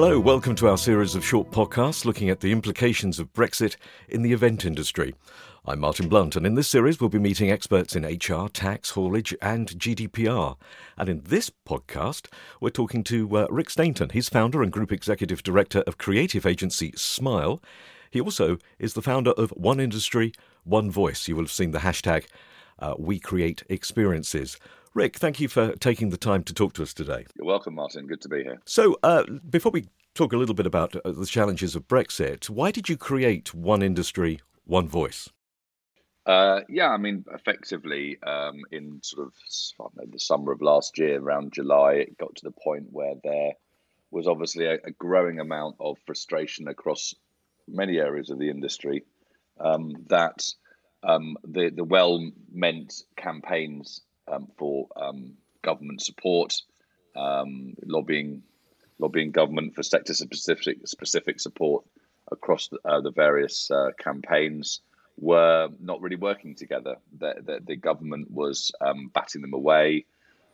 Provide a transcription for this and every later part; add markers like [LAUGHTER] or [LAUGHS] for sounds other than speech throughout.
Hello, welcome to our series of short podcasts looking at the implications of Brexit in the event industry. I'm Martyn Blunt, and in this series, we'll be meeting experts in HR, tax, haulage, and GDPR. And in this podcast, we're talking to uh, Rick Stainton. He's founder and group executive director of creative agency Smyle. He also is the founder of One Industry, One Voice. You will have seen the hashtag uh, We Create Experiences. Rick, thank you for taking the time to talk to us today. You're welcome, Martyn. Good to be here. So, uh, before we talk a little bit about uh, the challenges of Brexit, why did you create One Industry, One Voice? Uh, yeah, I mean, effectively, um, in sort of know, the summer of last year, around July, it got to the point where there was obviously a, a growing amount of frustration across many areas of the industry um, that um, the the well meant campaigns um, for um, government support, um, lobbying, lobbying government for sector specific specific support across the, uh, the various uh, campaigns were not really working together. The, the, the government was um, batting them away.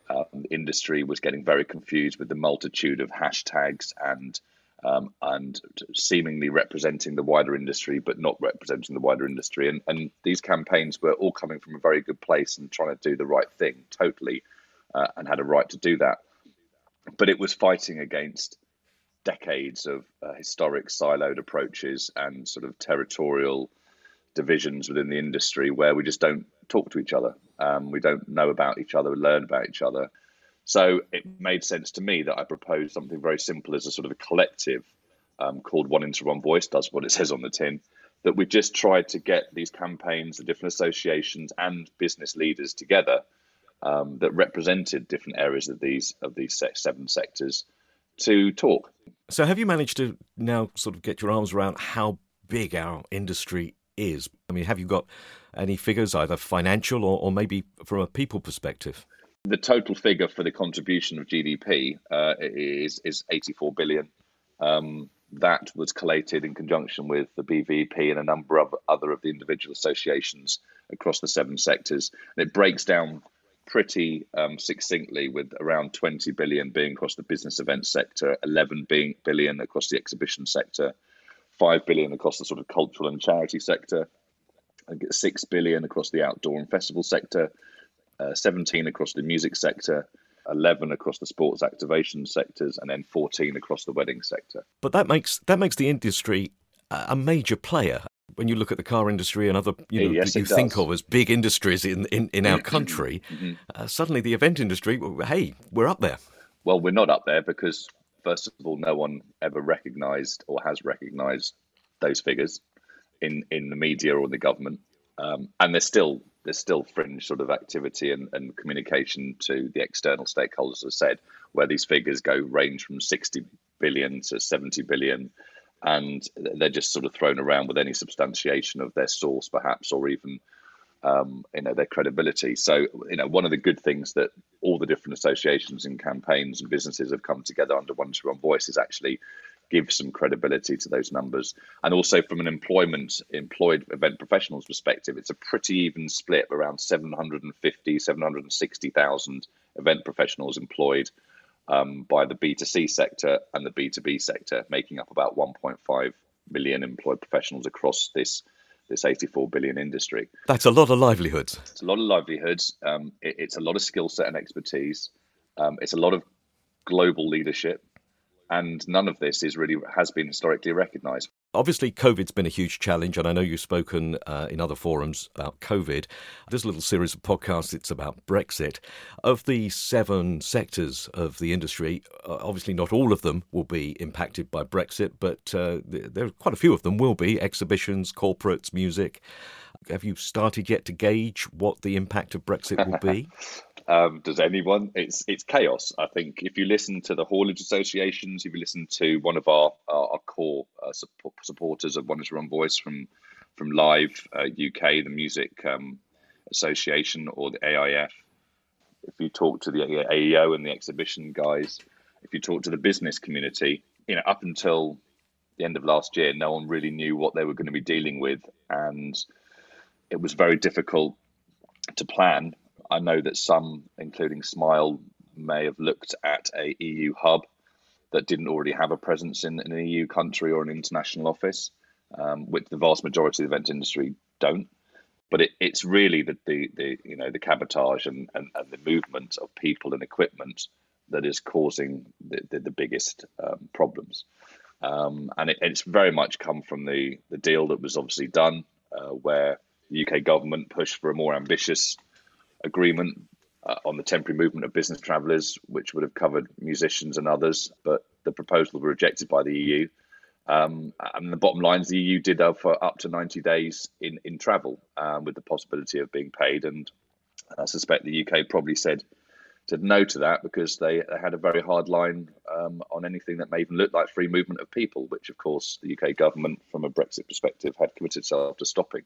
Uh, industry was getting very confused with the multitude of hashtags and um, and seemingly representing the wider industry, but not representing the wider industry. And, and these campaigns were all coming from a very good place and trying to do the right thing totally, uh, and had a right to do that. But it was fighting against decades of uh, historic siloed approaches and sort of territorial divisions within the industry where we just don't talk to each other. Um, we don't know about each other, learn about each other. So it made sense to me that I proposed something very simple as a sort of a collective um, called One Industry One Voice, does what it says on the tin, that we just tried to get these campaigns, the different associations and business leaders together um, that represented different areas of these of these seven sectors to talk. So have you managed to now sort of get your arms around how big our industry is? I mean, have you got any figures, either financial or, or maybe from a people perspective? The total figure for the contribution of GDP uh, is is 84 billion. Um, that was collated in conjunction with the BVP and a number of other of the individual associations across the seven sectors. And it breaks down pretty um, succinctly with around 20 billion being across the business event sector, 11 being billion across the exhibition sector, 5 billion across the sort of cultural and charity sector, 6 billion across the outdoor and festival sector, uh, 17 across the music sector, 11 across the sports activation sectors, and then 14 across the wedding sector. But that makes that makes the industry a major player. When you look at the car industry and other you know yes, that you think of as big industries in in, in our country, mm-hmm. uh, suddenly the event industry, hey, we're up there. Well, we're not up there because first of all, no one ever recognised or has recognised those figures in in the media or in the government, um, and there's still there's still fringe sort of activity and, and communication to the external stakeholders, as said, where these figures go range from 60 billion to 70 billion. And they're just sort of thrown around with any substantiation of their source, perhaps, or even um, you know their credibility. So you know one of the good things that all the different associations and campaigns and businesses have come together under one to one voice is actually give some credibility to those numbers. And also from an employment employed event professionals perspective, it's a pretty even split around 750, 760,000 event professionals employed um, by the B2C sector and the B2B sector, making up about 1.5 million employed professionals across this this 84 billion industry. That's a lot of livelihoods. It's a lot of livelihoods. Um, it, it's a lot of skill set and expertise. Um, it's a lot of global leadership and none of this is really has been historically recognised. Obviously, COVID's been a huge challenge, and I know you've spoken uh, in other forums about COVID. This little series of podcasts, it's about Brexit. Of the seven sectors of the industry, uh, obviously not all of them will be impacted by Brexit, but uh, there are quite a few of them will be exhibitions, corporates, music. Have you started yet to gauge what the impact of Brexit will be? [LAUGHS] Um, does anyone? It's it's chaos. I think if you listen to the haulage associations, if you listen to one of our our, our core uh, support, supporters of One to Run Voice from from Live uh, UK, the Music um, Association, or the AIF, if you talk to the AEO and the exhibition guys, if you talk to the business community, you know, up until the end of last year, no one really knew what they were going to be dealing with, and it was very difficult to plan I know that some, including Smyle, may have looked at a EU hub that didn't already have a presence in, in an EU country or an international office, um, which the vast majority of the event industry don't. But it, it's really the, the, the you know the cabotage and, and, and the movement of people and equipment that is causing the, the, the biggest um, problems. Um, and it, it's very much come from the, the deal that was obviously done, uh, where the UK government pushed for a more ambitious agreement uh, on the temporary movement of business travellers, which would have covered musicians and others, but the proposal was rejected by the EU. Um, and the bottom line is the EU did offer up to 90 days in, in travel um, with the possibility of being paid. And I suspect the UK probably said said no to that because they, they had a very hard line um, on anything that may even look like free movement of people, which of course the UK government, from a Brexit perspective, had committed itself to stopping.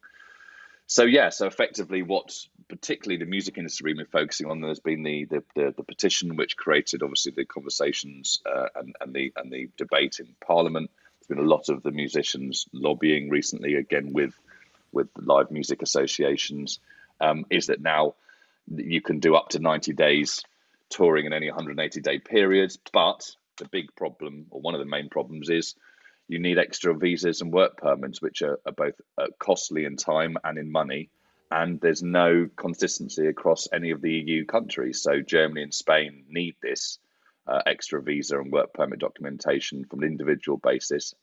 So yeah, so effectively, what particularly the music industry we've been focusing on, there's been the the, the, the petition which created obviously the conversations uh, and and the and the debate in Parliament. There's been a lot of the musicians lobbying recently, again with with live music associations. Um, is that now you can do up to 90 days touring in any 180 day period. But the big problem, or one of the main problems, is you need extra visas and work permits, which are, are both uh, costly in time and in money. And there's no consistency across any of the EU countries. So Germany and Spain need this uh, extra visa and work permit documentation from an individual basis.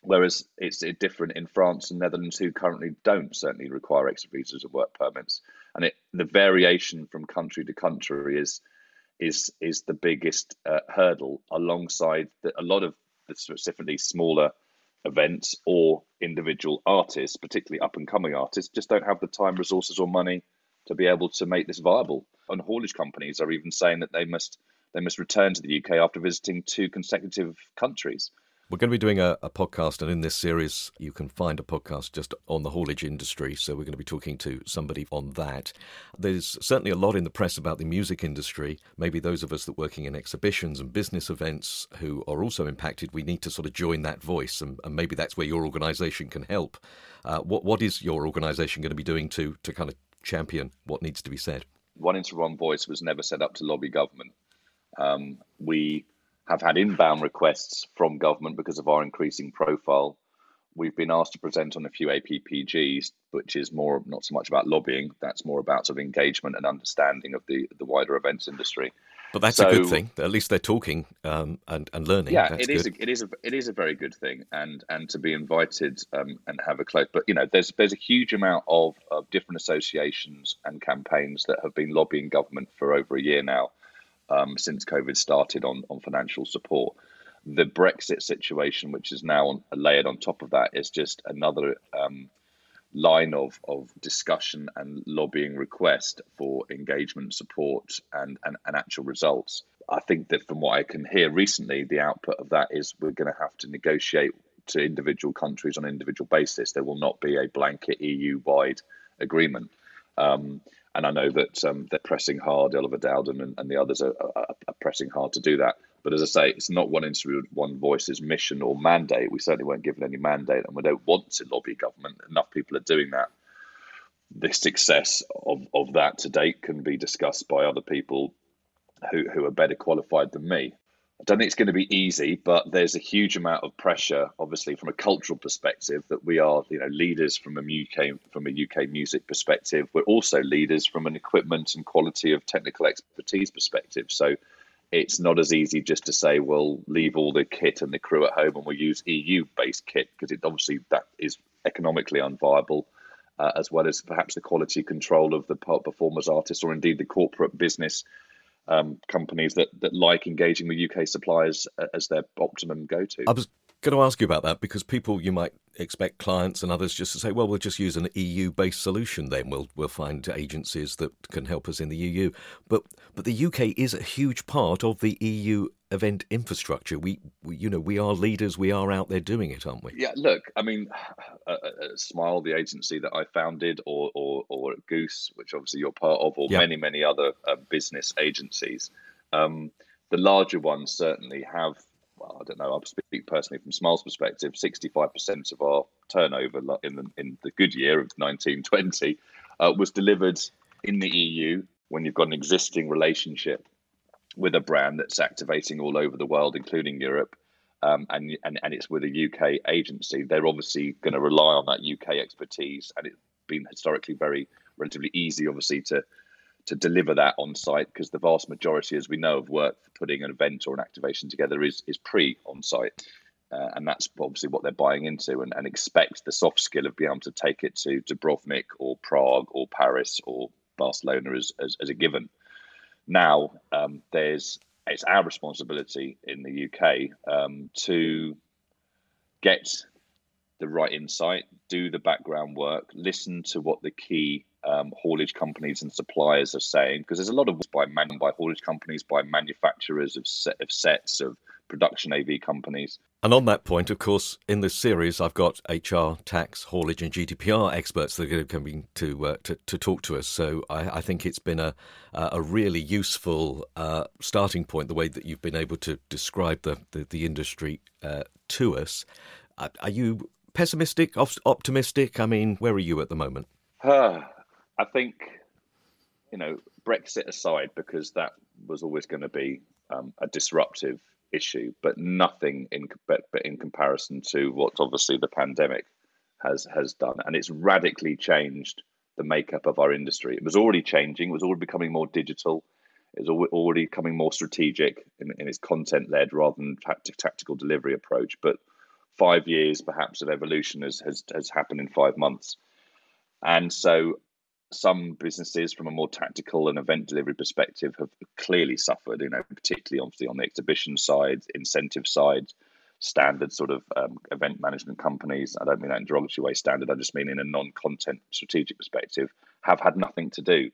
Whereas it's different in France and Netherlands, who currently don't certainly require extra visas and work permits. And it, the variation from country to country is is is the biggest uh, hurdle, alongside the, a lot of specifically smaller events or individual artists, particularly up and coming artists, just don't have the time, resources, or money to be able to make this viable. And haulage companies are even saying that they must they must return to the UK after visiting two consecutive countries. We're going to be doing a, a, podcast, and in this series, you can find a podcast just on the haulage industry. So, we're going to be talking to somebody on that. There's certainly a lot in the press about the music industry. Maybe those of us that are working in exhibitions and business events who are also impacted, we need to sort of join that voice, and, and maybe that's where your organisation can help. Uh, what What is your organisation going to be doing to, to kind of champion what needs to be said? One Inter One Voice was never set up to lobby government. Um, we have had inbound requests from government because of our increasing profile. We've been asked to present on a few APPGs, which is more not so much about lobbying. That's more about sort of engagement and understanding of the the wider events industry. But that's so, a good thing. At least they're talking um, and and learning. Yeah, that's it is. A, it is. A, it is a very good thing, and and to be invited um, and have a close. But you know, there's there's a huge amount of, of different associations and campaigns that have been lobbying government for over a year now um, since COVID started on, on financial support. The Brexit situation, which is now on, layered on top of that, is just another um, line of, of discussion and lobbying request for engagement, support, and, and, and actual results. I think that from what I can hear recently, the output of that is we're going to have to negotiate to individual countries on an individual basis. There will not be a blanket EU wide agreement. Um, and I know that um, they're pressing hard. Oliver Dowden and, and the others are, are, are, pressing hard to do that. But as I say, it's not one industry, one voice's mission or mandate. We certainly weren't given any mandate, and we don't want to lobby government. Enough people are doing that. The success of, of that to date can be discussed by other people who, who are better qualified than me. I don't think it's going to be easy, but there's a huge amount of pressure, obviously, from a cultural perspective, that we are, you know, leaders from a UK from a UK music perspective. We're also leaders from an equipment and quality of technical expertise perspective. So it's not as easy just to say, well, leave all the kit and the crew at home and we'll use EU-based kit because it obviously that is economically unviable. Uh, as well as perhaps the quality control of the performers, artists, or indeed the corporate business um, companies that that like engaging with UK suppliers as their optimum go to. Going to ask you about that because people you might expect clients and others just to say, well, we'll just use an EU-based solution. Then we'll we'll find agencies that can help us in the EU. But but the UK is a huge part of the EU event infrastructure. We, we, you know, we are leaders. We are out there doing it, aren't we? Yeah. Look, I mean, [SIGHS] uh, uh, Smyle, the agency that I founded, or or, or Goose, which obviously you're part of, or many many other uh, business agencies. Um, the larger ones certainly have. Well, I don't know. I'll speak personally from Smyle's perspective. Sixty-five percent of our turnover in the in the good year of 1920 uh, was delivered in the EU when you've got an existing relationship with a brand that's activating all over the world, including Europe, um, and, and and it's with a UK agency, they're obviously going to rely on that UK expertise, and it's been historically very relatively easy, obviously, to to deliver that on site because the vast majority, as we know, of work for putting an event or an activation together is is pre on site. Uh, and that's obviously what they're buying into and, and expect the soft skill of being able to take it to Dubrovnik or Prague or Paris or Barcelona as, as, as a given. Now, um, there's it's our responsibility in the UK um, to get the right insight, do the background work, listen to what the key um, haulage companies and suppliers are saying, because there's a lot of by man by haulage companies, by manufacturers of set of sets of production AV companies. And on that point, of course, in this series, I've got HR, tax, haulage, and GDPR experts that are going to uh, to, to talk to us. So I, I, think it's been a a really useful uh, starting point. The way that you've been able to describe the the, the industry uh, to us. Are you pessimistic, optimistic? I mean, where are you at the moment? [SIGHS] I think, you know, Brexit aside, because that was always going to be um, a disruptive issue, but nothing in but, but in comparison to what obviously the pandemic has has done, and it's radically changed the makeup of our industry. It was already changing; it was already becoming more digital. It was already becoming more strategic in, in its content led rather than tactical delivery approach. But five years, perhaps, of evolution has, has has happened in five months, and so some businesses from a more tactical and event delivery perspective have clearly suffered, you know, particularly obviously on the exhibition side, incentive side, standard sort of um, event management companies. I don't mean that in derogatory way standard, I just mean in a non content strategic perspective, have had nothing to do.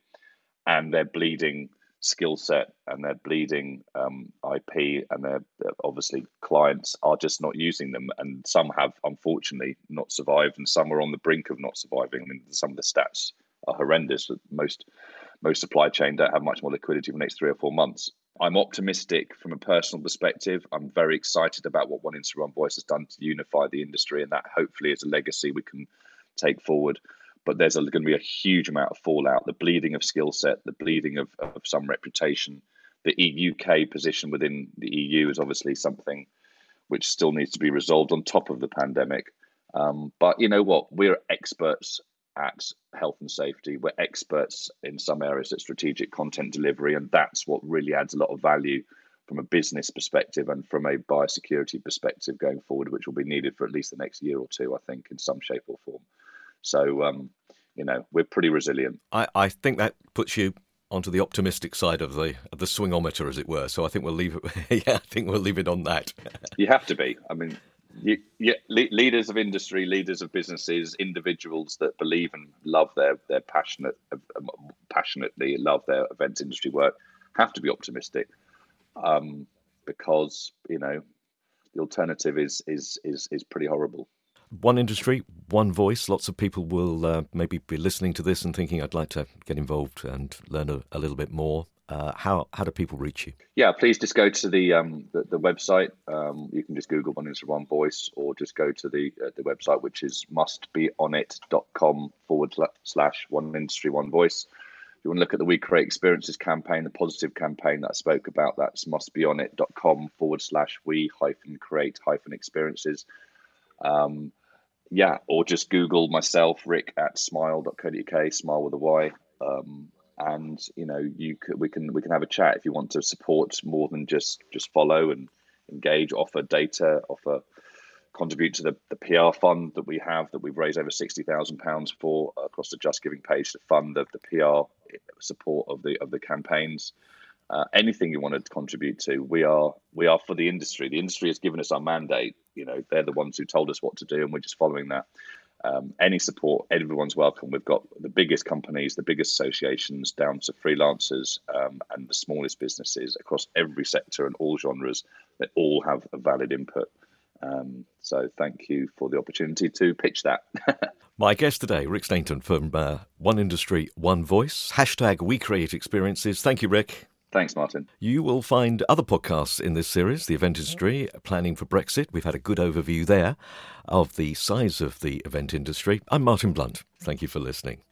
And they're bleeding skill set and they're bleeding um, IP and they're, they're, obviously clients are just not using them and some have unfortunately not survived and some are on the brink of not surviving. I mean some of the stats are horrendous. Most most supply chain don't have much more liquidity for the next three or four months. I'm optimistic from a personal perspective. I'm very excited about what One One Voice has done to unify the industry, and that hopefully is a legacy we can take forward. But there's going to be a huge amount of fallout, the bleeding of skill set, the bleeding of, of some reputation. The UK position within the EU is obviously something which still needs to be resolved on top of the pandemic. Um, but you know what? We're experts at health and safety. We're experts in some areas at strategic content delivery, and that's what really adds a lot of value from a business perspective and from a biosecurity perspective going forward, which will be needed for at least the next year or two, I think, in some shape or form. So, um, you know, we're pretty resilient. I, I think that puts you onto the optimistic side of the of the swingometer, as it were. So I think we'll leave it. [LAUGHS] yeah, I think we'll leave it on that. you have to be. I mean, you, yeah, leaders of industry, leaders of businesses, individuals that believe and love their their passionate, um, passionately love their events industry work, have to be optimistic, um, because you know the alternative is is is is pretty horrible. One industry, one voice. Lots of people will uh, maybe be listening to this and thinking, "I'd like to get involved and learn a, a little bit more." Uh, how how do people reach you? Yeah, please just go to the um, the, the, website. Um, you can just Google One Industry One Voice, or just go to the uh, the website, which is mustbeonit.com forward slash One Industry One Voice. If you want to look at the We Create Experiences campaign, the positive campaign that I spoke about, that's mustbeonit.com forward slash we hyphen create hyphen experiences. Um, yeah, or just Google myself, Rick at smyle.co.uk, smile with a Y. Um, and you know you we can we can have a chat if you want to support more than just just follow and engage offer data offer contribute to the, the PR fund that we have that we've raised over sixty thousand pounds for across the Just Giving page to fund the, the PR support of the of the campaigns. Uh, anything you want to contribute to, we are we are for the industry. The industry has given us our mandate. You know, they're the ones who told us what to do, and we're just following that um, any support, everyone's welcome. We've got the biggest companies, the biggest associations, down to freelancers um, and the smallest businesses across every sector and all genres that all have a valid input. Um, so thank you for the opportunity to pitch that. [LAUGHS] My guest today, Rick Stainton from uh, One Industry, One Voice. Hashtag We Create Experiences. Thank you, Rick. Thanks, Martyn. You will find other podcasts in this series, The Event Industry, Planning for Brexit. We've had a good overview there of the size of the event industry. I'm Martyn Blunt. Thank you for listening.